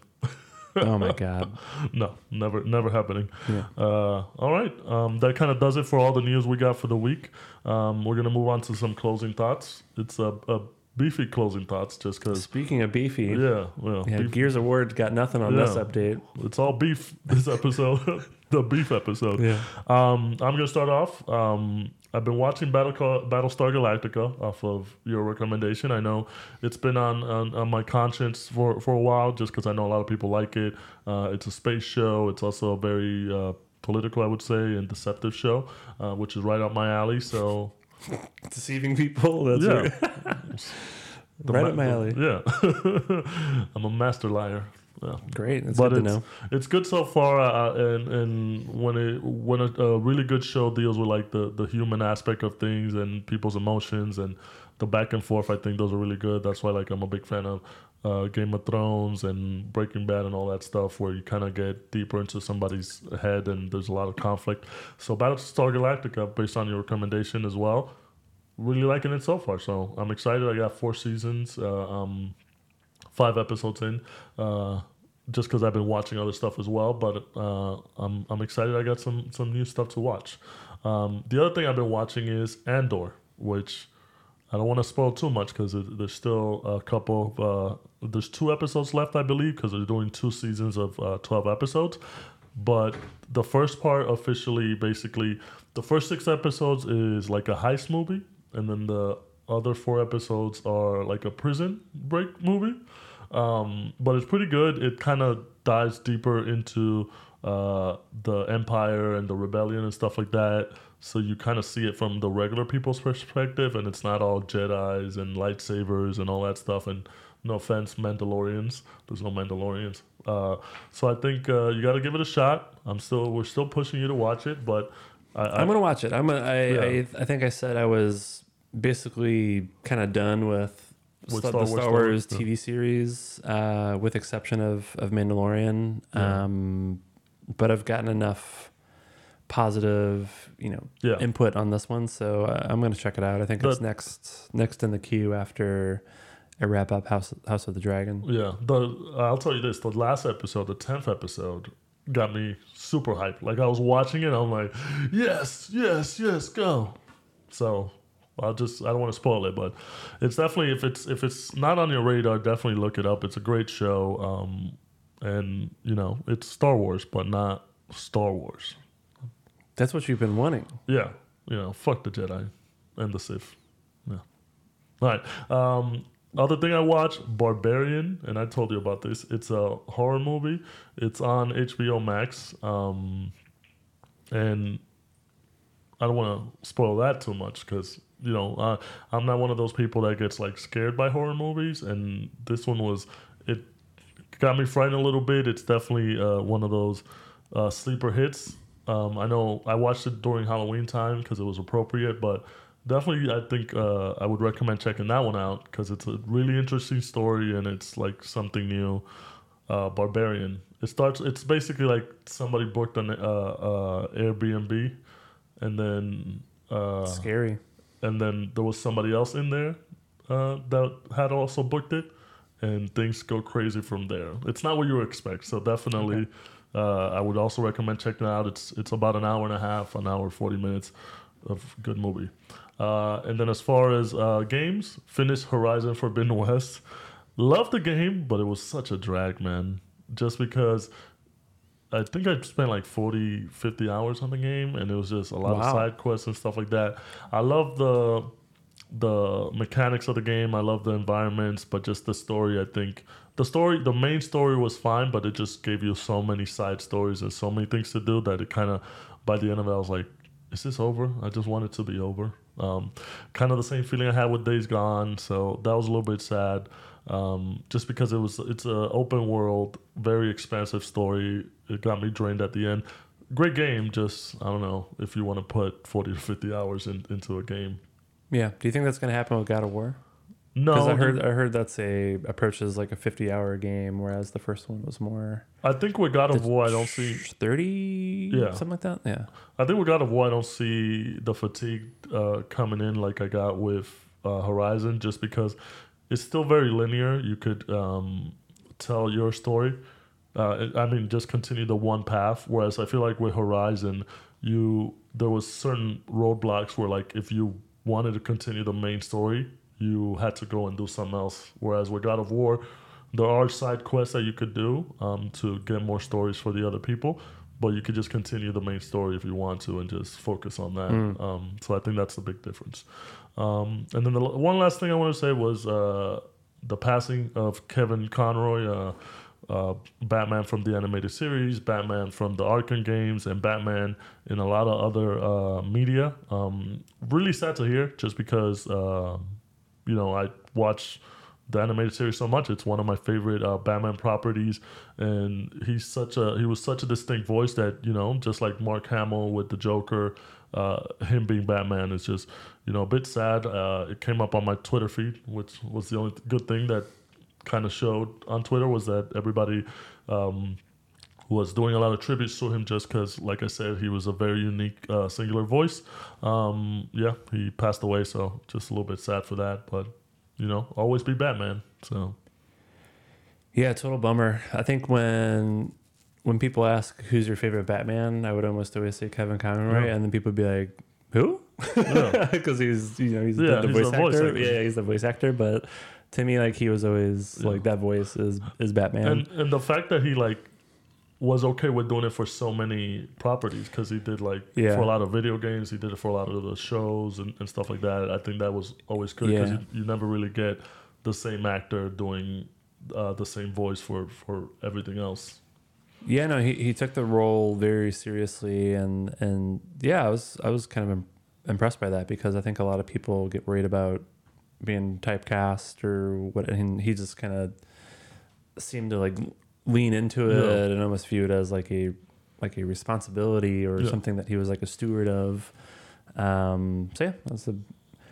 Oh my (laughs) god.
No, never, never happening.
Yeah.
Uh, all right. Um, that kind of does it for all the news we got for the week. Um, we're going to move on to some closing thoughts. It's a, a beefy closing thoughts just because,
Speaking of beefy, yeah,
yeah, well, beef-
Gears of War got nothing on this
Yeah.
update.
it's all beef this episode, (laughs) the beef episode.
Yeah.
Um, I'm going to start off. Um, I've been watching Battle Battlestar Galactica off of your recommendation. I know it's been on, on, on my conscience for, for a while just because I know a lot of people like it. Uh, it's a space show. It's also a very uh, political, I would say, and deceptive show, uh, which is right up my alley. So, (laughs)
Deceiving people. That's
yeah.
right. (laughs) Right
ma-
up my alley.
Yeah. (laughs) I'm a master liar. Yeah.
Great. That's
But
good to
it's,
know.
it's good so far, uh, and and when it when a, a really good show deals with like the the human aspect of things and people's emotions and the back and forth, I think those are really good. That's why like I'm a big fan of uh, Game of Thrones and Breaking Bad and all that stuff, where you kind of get deeper into somebody's head and there's a lot of conflict. So Battlestar Galactica, based on your recommendation as well, really liking it so far. So I'm excited. I got four seasons. Uh, um, five episodes in, uh, just because I've been watching other stuff as well. But uh, I'm I'm excited. I got some some new stuff to watch. Um, the other thing I've been watching is Andor, which I don't want to spoil too much because there's still a couple of uh, there's two episodes left, I believe, because they're doing two seasons of uh, twelve episodes. But the first part officially, basically, the first six episodes is like a heist movie, and then the other four episodes are like a prison break movie. Um, but it's pretty good. It kind of dives deeper into uh, the empire and the rebellion and stuff like that. So you kind of see it from the regular people's perspective, and it's not all Jedi's and lightsabers and all that stuff. And no offense, Mandalorians. There's no Mandalorians. Uh, so I think uh, you got to give it a shot. I'm still, we're still pushing you to watch it, but I, I,
I'm gonna watch it. I'm. Gonna,
Yeah.
I. I think I said I was basically kind of done with,
With
Star, the
Wars
Star Wars
yeah.
TV series, uh, with exception of of Mandalorian.
Yeah.
Um, but I've gotten enough positive, you know,
yeah.
input on this one, so uh, I'm gonna check it out. I think it's next next in the queue after I wrap up House House of the Dragon.
Yeah, the I'll tell you this: the last episode, the tenth episode, got me super hyped. Like I was watching it, I'm like, yes, yes, yes, go. So I'll just I don't want to spoil it, but it's definitely if it's if it's not on your radar, definitely look it up. It's a great show, um, and you know it's Star Wars, but not Star Wars.
That's what you've been wanting.
Yeah, you know, fuck the Jedi and the Sith. Yeah. All right. Um, other thing I watched, Barbarian, and I told you about this. It's a horror movie. It's on HBO Max, um, and I don't want to spoil that too much because you know uh, I'm not one of those people that gets like scared by horror movies, and this one was it got me frightened a little bit. It's definitely uh, one of those uh, sleeper hits. Um, I know I watched it during Halloween time because it was appropriate, but definitely I think uh, I would recommend checking that one out because it's a really interesting story and it's like something new. Uh, Barbarian. It starts. It's basically like somebody booked an uh, Airbnb, and then uh,
Scary.
And then there was somebody else in there uh, that had also booked it, and things go crazy from there. It's not what you expect, so definitely, uh, I would also recommend checking it out. It's it's about an hour and a half, an hour forty minutes of good movie. Uh, and then as far as uh, games, finished Horizon Forbidden (laughs) West. Love the game, but it was such a drag, man. Just because I think I spent like 40, 50 hours on the game, and it was just a lot of side quests and stuff like that. I love the the mechanics of the game. I love the environments, but just the story. I think the story, the main story was fine, but it just gave you so many side stories and so many things to do that it kind of, by the end of it, I was like, is this over? I just want it to be over. Um, kind of the same feeling I had with Days Gone, so that was a little bit sad. Um, just because it was, it's an open world, very expansive story. It got me drained at the end. Great game, just I don't know if you want to put forty to fifty hours in, into a game.
Yeah. Do you think that's going to happen with God of War?
No,
Because I heard I heard that's a approaches like a 50 hour game, whereas the first one was more
I think with God of War, I don't see.
30,
Yeah.
something like that. Yeah.
I think with God of War, I don't see the fatigue uh, coming in like I got with uh, Horizon, just because it's still very linear. You could um, tell your story. Uh, I mean, just continue the one path. Whereas I feel like with Horizon, you there was certain roadblocks where like if you wanted to continue the main story, you had to go and do something else. Whereas with God of War, there are side quests that you could do um, to get more stories for the other people, but you could just continue the main story if you want to and just focus on that.
Mm.
Um, so I think that's the big difference. Um, and then the one last thing I want to say was uh, the passing of Kevin Conroy. Uh, uh, Batman from the animated series, Batman from the Arkham games, and Batman in a lot of other uh, media. Um, really sad to hear, just because uh, you know I watch the animated series so much. It's one of my favorite uh, Batman properties, and he's such a he was such a distinct voice that you know just like Mark Hamill with the Joker, uh, him being Batman is just you know a bit sad. Uh, it came up on my Twitter feed, which was the only good thing that kind of showed on Twitter was that everybody um, was doing a lot of tributes to him just because, like I said, he was a very unique, uh, singular voice. Um, yeah, he passed away, so just a little bit sad for that. But you know, always be Batman. So
Yeah, total bummer. I think when when people ask who's your favorite Batman, I would almost always say Kevin Conroy,
Yeah.
and then people would be like, "Who?"
yeah, (laughs)
Because he's you know he's
Yeah,
the, the
he's
voice, actor.
voice actor.
Yeah, he's the voice actor. But to me, like he was always
Yeah.
like that voice is is Batman.
and and the fact that he like was okay with doing it for so many properties because he did like
Yeah.
for a lot of video games, he did it for a lot of the shows and, and stuff like that. I think that was always good because
Yeah.
you, you never really get the same actor doing uh, the same voice for for everything else.
Yeah, no, he, he took the role very seriously, and and yeah, I was I was kind of im- impressed by that because I think a lot of people get worried about being typecast or what, and he just kind of seemed to like lean into it
Yeah.
and almost view it as like a like a responsibility or
Yeah.
something that he was like a steward of. Um, so yeah, that's the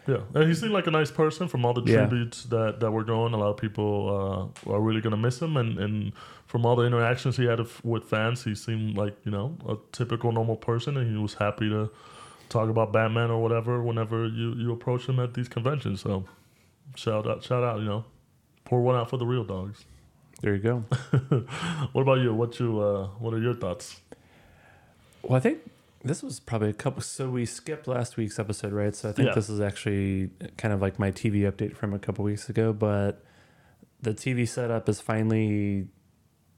Yeah, and he seemed like a nice person. From all the
Yeah.
tributes that, that were going, a lot of people uh, are really gonna miss him. And, and from all the interactions he had with fans, he seemed like you know a typical normal person, and he was happy to talk about Batman or whatever whenever you, you approach him at these conventions. So shout out, shout out, you know, pour one out for the real dogs.
there you go. (laughs)
what about you? What you uh, what are your thoughts?
Well, I think This was probably a couple. So we skipped last week's episode, right? So I think
Yeah.
this is actually kind of like my TV update from a couple weeks ago. But the TV setup is finally,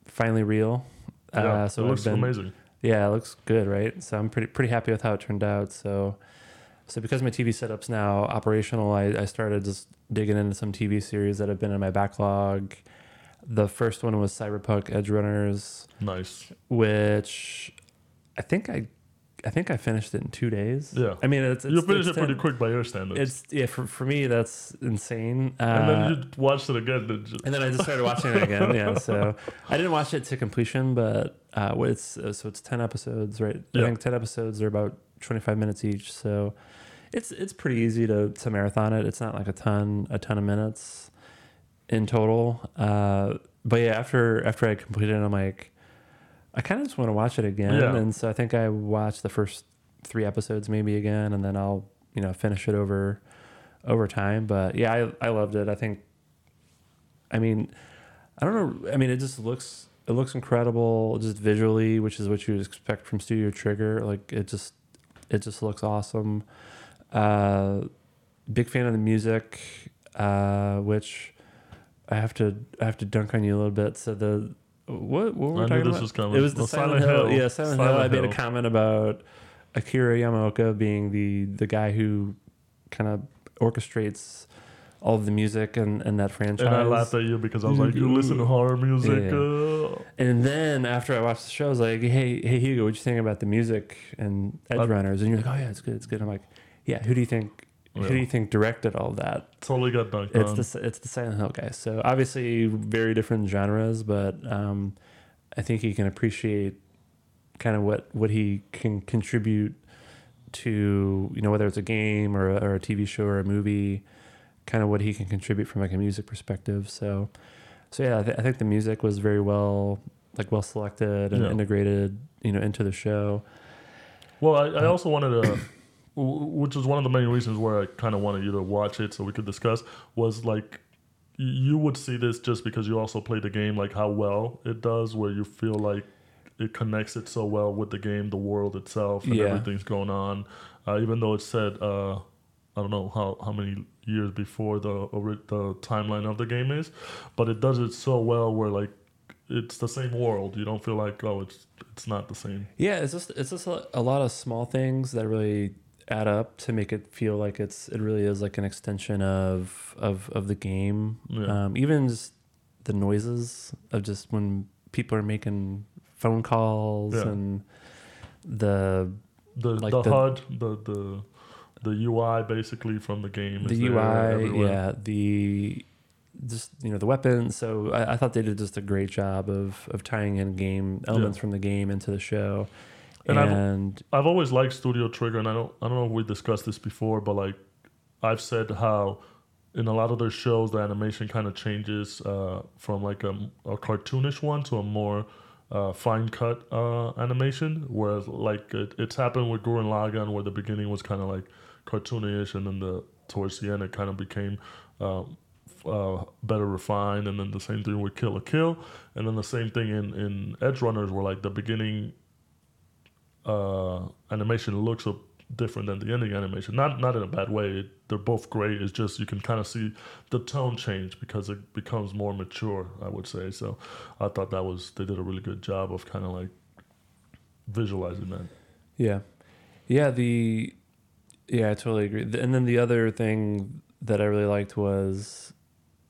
finally real.
Yeah,
uh, so
it looks
been,
amazing.
Yeah, it looks good, right? So I'm pretty pretty happy with how it turned out. So, so because my TV setup's now operational, I, I started just digging into some TV series that have been in my backlog. The first one was Cyberpunk Edgerunners,
Nice.
which I think I, I think I finished it in two days.
Yeah.
I mean it's, it's
you finished it pretty quick by your standards.
It's yeah for, for me that's insane. Uh,
and then you watched it again.
And then I just started watching it again. Yeah, so (laughs) I didn't watch it to completion, but uh, it's uh, so it's ten episodes, right?
Yeah.
I think ten episodes are about twenty five minutes each, so it's it's pretty easy to to marathon it. It's not like a ton a ton of minutes in total. Uh, but yeah, after after I completed it, I'm like, I kind of just want to watch it again,
Yeah.
and so I think I watched the first three episodes maybe again, and then I'll you know finish it over over time. But yeah, I I loved it. I think. I mean, I don't know. I mean, it just looks it looks incredible just visually, which is what you would expect from Studio Trigger. Like it just it just looks awesome. Uh, big fan of the music, uh, which I have to I have to dunk on you a little bit. So the what what were we
I knew
talking
this
about?
was coming.
It was the
Well,
Silent, Hill. Yeah, Silent, Hill. I
Silent
made a
Hill.
comment about Akira Yamaoka being the the guy who kind of orchestrates all of the music and, and that franchise.
And I laughed at you because I was like, "You listen to horror music."
Yeah.
Uh,
And then after I watched the show, I was like, "Hey, hey, Hugo, what'd you think about the music and Edge
Uh,
Runners?" And you're like, "Oh yeah, it's good, it's good." I'm like, "Yeah, who do you think? Who do you think directed all that?"
totally got dunked
It's the it's the Silent Hill guy. So obviously very different genres, but um, I think you can appreciate kind of what what he can contribute to you know whether it's a game or a, or a TV show or a movie, kind of what he can contribute from like a music perspective. So so yeah, I, th- I think the music was very well like well selected and
Yeah.
integrated you know into the show.
Well, I, I also wanted to, which is one of the main reasons where I kind of wanted you to watch it so we could discuss, was like you would see this just because you also play the game, like how well it does, where you feel like it connects it so well with the game, the world itself, and
Yeah.
everything's going on. Uh, even though it said, uh, I don't know how, how many years before the the timeline of the game is, but it does it so well where like it's the same world. You don't feel like oh it's it's not the same.
Yeah, it's just it's just a, a lot of small things that really add up to make it feel like it's it really is like an extension of of of the game.
Yeah.
Um, even just the noises of just when people are making phone calls
Yeah.
and the
the
like
the,
the-
HUD, the the the UI basically from the game.
the UI, yeah, the just you know the weapons. So I, I thought they did just a great job of of tying in game elements from the game into the show.
And I've- I've always liked Studio Trigger, and I don't I don't know if we discussed this before, but like I've said how in a lot of their shows the animation kind of changes uh, from like a, a cartoonish one to a more uh, fine cut uh, animation. Whereas like it, it's happened with Gurren Lagann, where the beginning was kind of like cartoonish, and then the towards the end it kind of became. Um, uh, better refined, and then the same thing with Kill la Kill, and then the same thing in in Edgerunners, where like the beginning uh, animation looks a, different than the ending animation. Not not in a bad way. They're both great. It's just you can kind of see the tone change because it becomes more mature. I would say. So I thought that was they did a really good job of kind of like visualizing that.
Yeah, yeah. The yeah, I totally agree. And then the other thing that I really liked was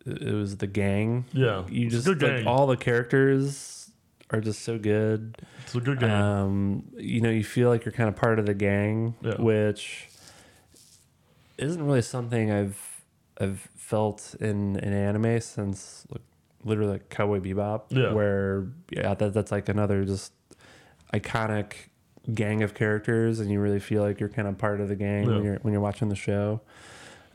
it was the gang.
Yeah,
You just like all the characters are just so good.
it's a good game.
Um, you know, you feel like you're kind of part of the gang,
Yeah.
which isn't really something I've I've felt in in anime since like literally like Cowboy Bebop,
Yeah.
where yeah, that that's like another just iconic gang of characters, and you really feel like you're kind of part of the gang when you're when you're watching the show.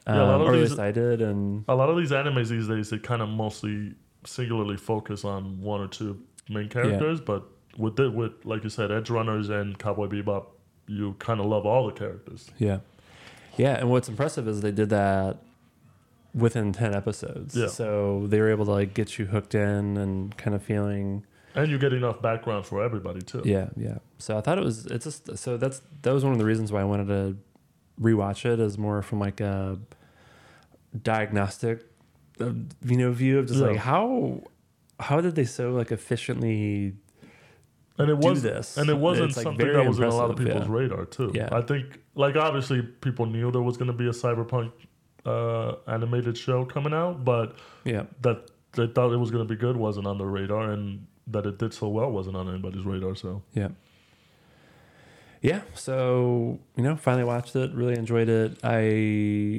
Um,
Yeah, a lot of
or at
these-
I did, and
a lot of these animes these days they kind of mostly singularly focus on one or two main characters, but with it, with like you said, Edgerunners and Cowboy Bebop, you kind of love all the characters.
Yeah. Yeah, and what's impressive is they did that within 10 episodes.
Yeah.
So they were able to like get you hooked in and kind of feeling
And you get enough background for everybody too.
Yeah, yeah. So I thought it was it's just so that's that was one of the reasons why I wanted to rewatch it as more from like a diagnostic uh, you know view of just
Yeah.
like how how did they so like efficiently
and it
do
was
this?
and it wasn't
like,
something that was in a lot of people's
yeah.
radar too.
Yeah.
I think like obviously people knew there was going to be a cyberpunk uh, animated show coming out, but
yeah
that they thought it was going to be good wasn't on the radar, and that it did so well wasn't on anybody's radar. So
Yeah. Yeah. So, you know, finally watched it, really enjoyed it. I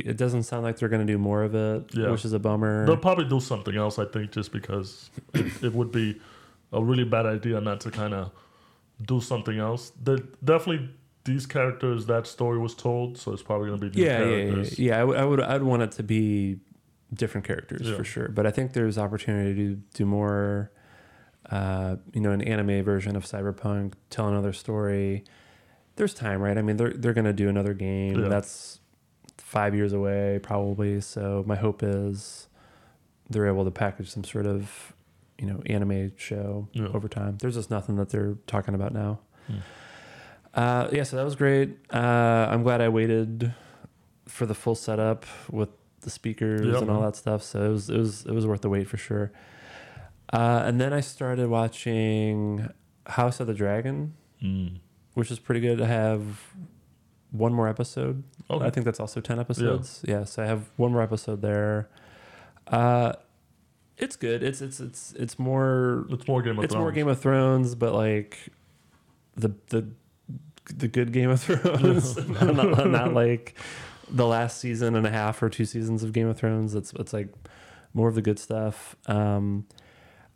it doesn't sound like they're gonna do more of it,
Yeah.
which is a bummer.
they'll probably do something else. I think just because it, it would be a really bad idea not to kind of do something else. That definitely these characters that story was told, so it's probably going to be
yeah, yeah, yeah, yeah. I would I would I'd want it to be different characters
Yeah.
for sure. But I think there's opportunity to do more uh, you know, an anime version of Cyberpunk, tell another story. There's time, right? I mean, they're they're gonna do another game.
Yeah.
That's five years away, probably. So my hope is they're able to package some sort of, you know, anime show
Yeah.
over time. There's just nothing that they're talking about now.
Hmm.
Uh, yeah, so that was great. Uh, I'm glad I waited for the full setup with the speakers
Yeah,
and all that stuff. So it was it was it was worth the wait for sure. Uh, and then I started watching House of the Dragon,
Mm.
Which is pretty good. I have one more episode.
Okay.
I think that's also ten episodes. Yeah. so I have one more episode there. Uh, it's good. It's it's it's it's more
it's more Game of Thrones.
it's
Thrones.
more Game of Thrones, but like the the the good Game of (laughs) Thrones, (laughs) (laughs) not, not, not like the last season and a half or two seasons of Game of Thrones. It's it's like more of the good stuff. Um,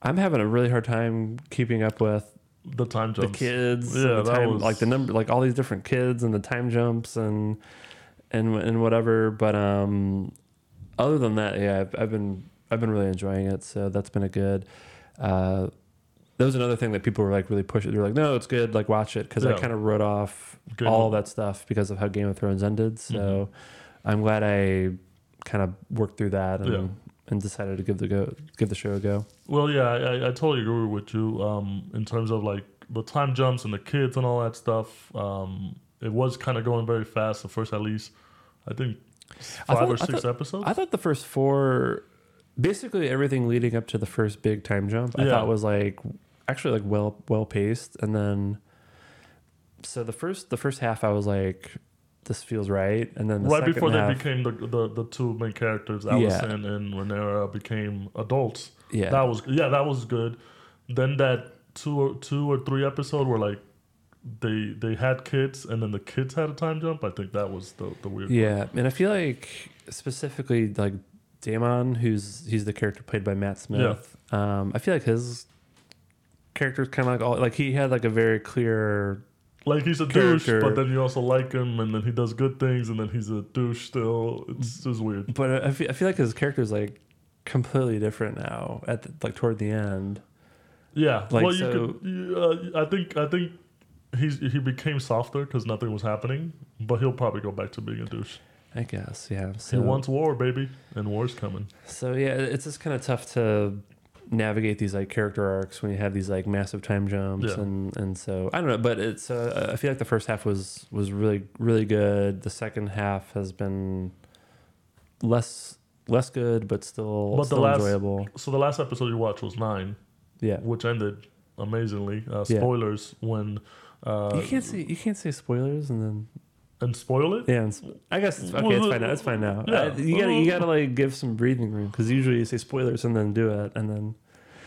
I'm having a really hard time keeping up with
the time jumps, the
kids,
Yeah,
the time,
was-
like the number, like all these different kids and the time jumps and and and whatever. But um, other than that, yeah, I've, I've been I've been really enjoying it. So that's been a good. Uh, that was another thing that people were like really pushing. They were like, "No, it's good. Like, watch it," because I kind of wrote off
Game
all that stuff because of how Game of Thrones ended. So
Mhm.
I'm glad I kind of worked through that and
Yeah.
And decided to give the go give the show a go.
Well, yeah, I, I- I totally agree with you. Um, in terms of like the time jumps and the kids and all that stuff, um, it was kind of going very fast. The first, at least, I think
I
five
thought-
or
I
six
thought-
episodes.
I thought the first four, basically everything leading up to the first big time jump, I thought was like actually like well well paced, and then so the first the first half I was like, this feels right, and then the
right before they became the, the the two main characters,
Yeah.
Alicent and Rhaenyra, became adults.
yeah
That was yeah, that was good. Then that two or two or three episode where like they they had kids and then the kids had a time jump. I think that was the the weird.
yeah, and I feel like specifically like Daemon, who's he's the character played by Matt Smith. Um, I feel like his character is kind of like all like he had like a very clear
Like he's a douche, but then you also like him, and then he does good things, and then he's a douche still. It's just weird.
But I feel, I feel like his character is like completely different now at the, like toward the end.
Yeah.
Like,
well, you
so-
could. You, uh, I think. I think he's he became softer because nothing was happening, but he'll probably go back to being a douche.
I guess, yeah. So,
he wants war, baby, and war's coming.
so yeah, it's just kind of tough to navigate these like character arcs when you have these like massive time jumps
Yeah.
and and so I don't know, but it's uh, I feel like the first half was was really really good. The second half has been less less good, but still
But the last-
enjoyable.
So the last episode you watched was nine,
Yeah.
which ended amazingly. Uh,
Yeah.
spoilers when. Uh,
you can't say you can't say spoilers and then
and spoil it.
Yeah, and I guess it's- okay. It's fine now. It's fine now.
yeah.
Uh, you gotta you gotta like give some breathing room because usually you say spoilers and then do it and then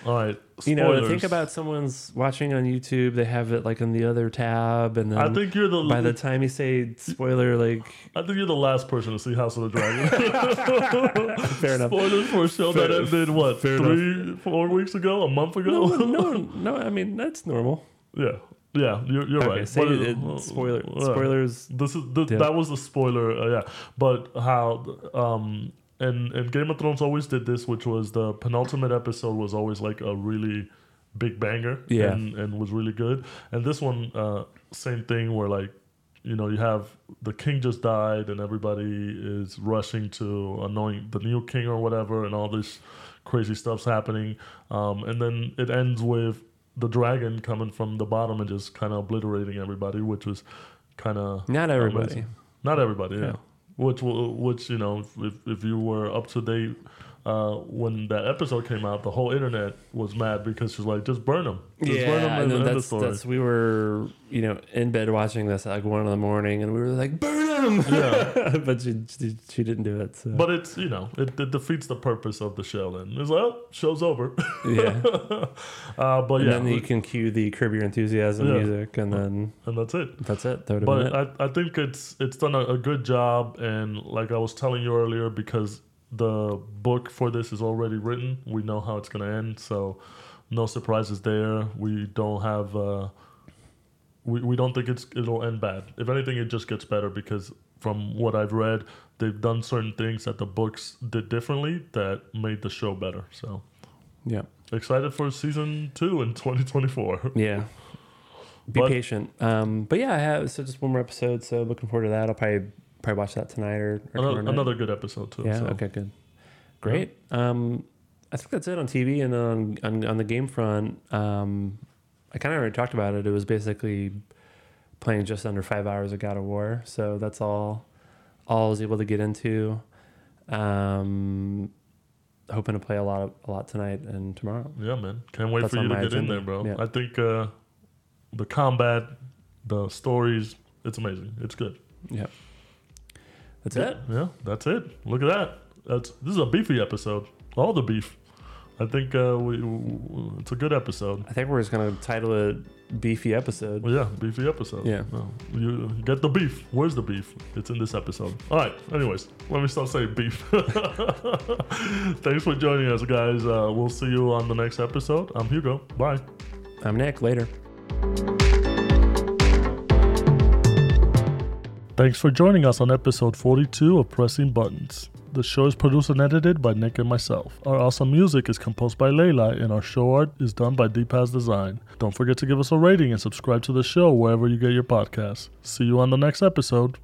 All right.
you know think about someone's watching on YouTube. They have it like in the other tab and then
I think you're the.
by the time you say spoiler, like
I think you're the last person to see House of the Dragon. (laughs)
fair enough.
Spoilers for a show
Fair-
that ended what
fair
three, four weeks ago, a month ago.
No, no, (laughs) no. I mean that's normal.
yeah, yeah, you're, you're
Okay,
right.
say it,
uh,
spoiler
uh,
spoilers.
This is the,
Yeah.
that was the spoiler, uh, yeah. But how um and and Game of Thrones always did this, which was the penultimate episode was always like a really big banger,
Yeah.
and and was really good. And this one, uh, same thing where like you know you have the king just died and everybody is rushing to anoint the new king or whatever, and all this crazy stuff's happening. Um, and then it ends with the dragon coming from the bottom and just kind of obliterating everybody, which was kind of
Not everybody.
Amazing. Not everybody, yeah.
Yeah.
Which, which you know, if if you were up to date uh, when that episode came out, the whole internet was mad because she's like, just burn them, just burn them
Yeah,
and
and then that's, that's we were you know in bed watching this at like one in the morning, and we were like burn them.
Yeah. (laughs)
but she, she she didn't do it. So
But it's you know it, it defeats the purpose of the show. Then it's like, oh, show's over.
yeah, (laughs)
uh, but
and
yeah,
then you can cue the Curb Your Enthusiasm
Yeah.
music, and then
and that's it.
that's it. That would have been
But
it.
I, I think it's it's done a, a good job, and like I was telling you earlier, because the book for this is already written, we know how it's gonna end, so no surprises there. We don't have. Uh, we, we don't think it's it'll end bad. If anything, it just gets better because from what I've read, they've done certain things that the books did differently that made the show better. So
yeah,
excited for season two in 2024.
yeah. (laughs) Be
But-
patient. Um, but yeah, I have so just one more episode. So looking forward to that. I'll probably probably watch that tonight or, or
Another,
night.
another good episode too.
Yeah.
so.
Okay. Good. Great. Um, I think that's it on TV and on on, on the game front. Um, I kind of already talked about it. It was basically playing just under five hours of God of War. So that's all. All I was able to get into. Um, hoping to play a lot of, a lot tonight and tomorrow.
Yeah, man. Can't wait
That's
for you to get in there, bro.
Yeah.
I think uh, the combat, the stories, it's amazing. It's good.
Yep. That's it.
Yeah, that's it. Look at that. That's this is a beefy episode. All the beef. I think uh, we, w it's a good episode.
I think we're just gonna title it "Beefy Episode."
Well, yeah, beefy episode.
Yeah.
No, you get the beef. Where's the beef? It's in this episode. All right. Anyways, let me stop saying beef. (laughs) Thanks for joining us, guys. Uh, we'll see you on the next episode. I'm Hugo. Bye.
I'm Nick. Later.
Thanks for joining us on episode 42 of Pressing Buttons. The show is produced and edited by Nick and myself. Our awesome music is composed by Layla, and our show art is done by DPaz Design. Don't forget to give us a rating and subscribe to the show wherever you get your podcasts. See you on the next episode.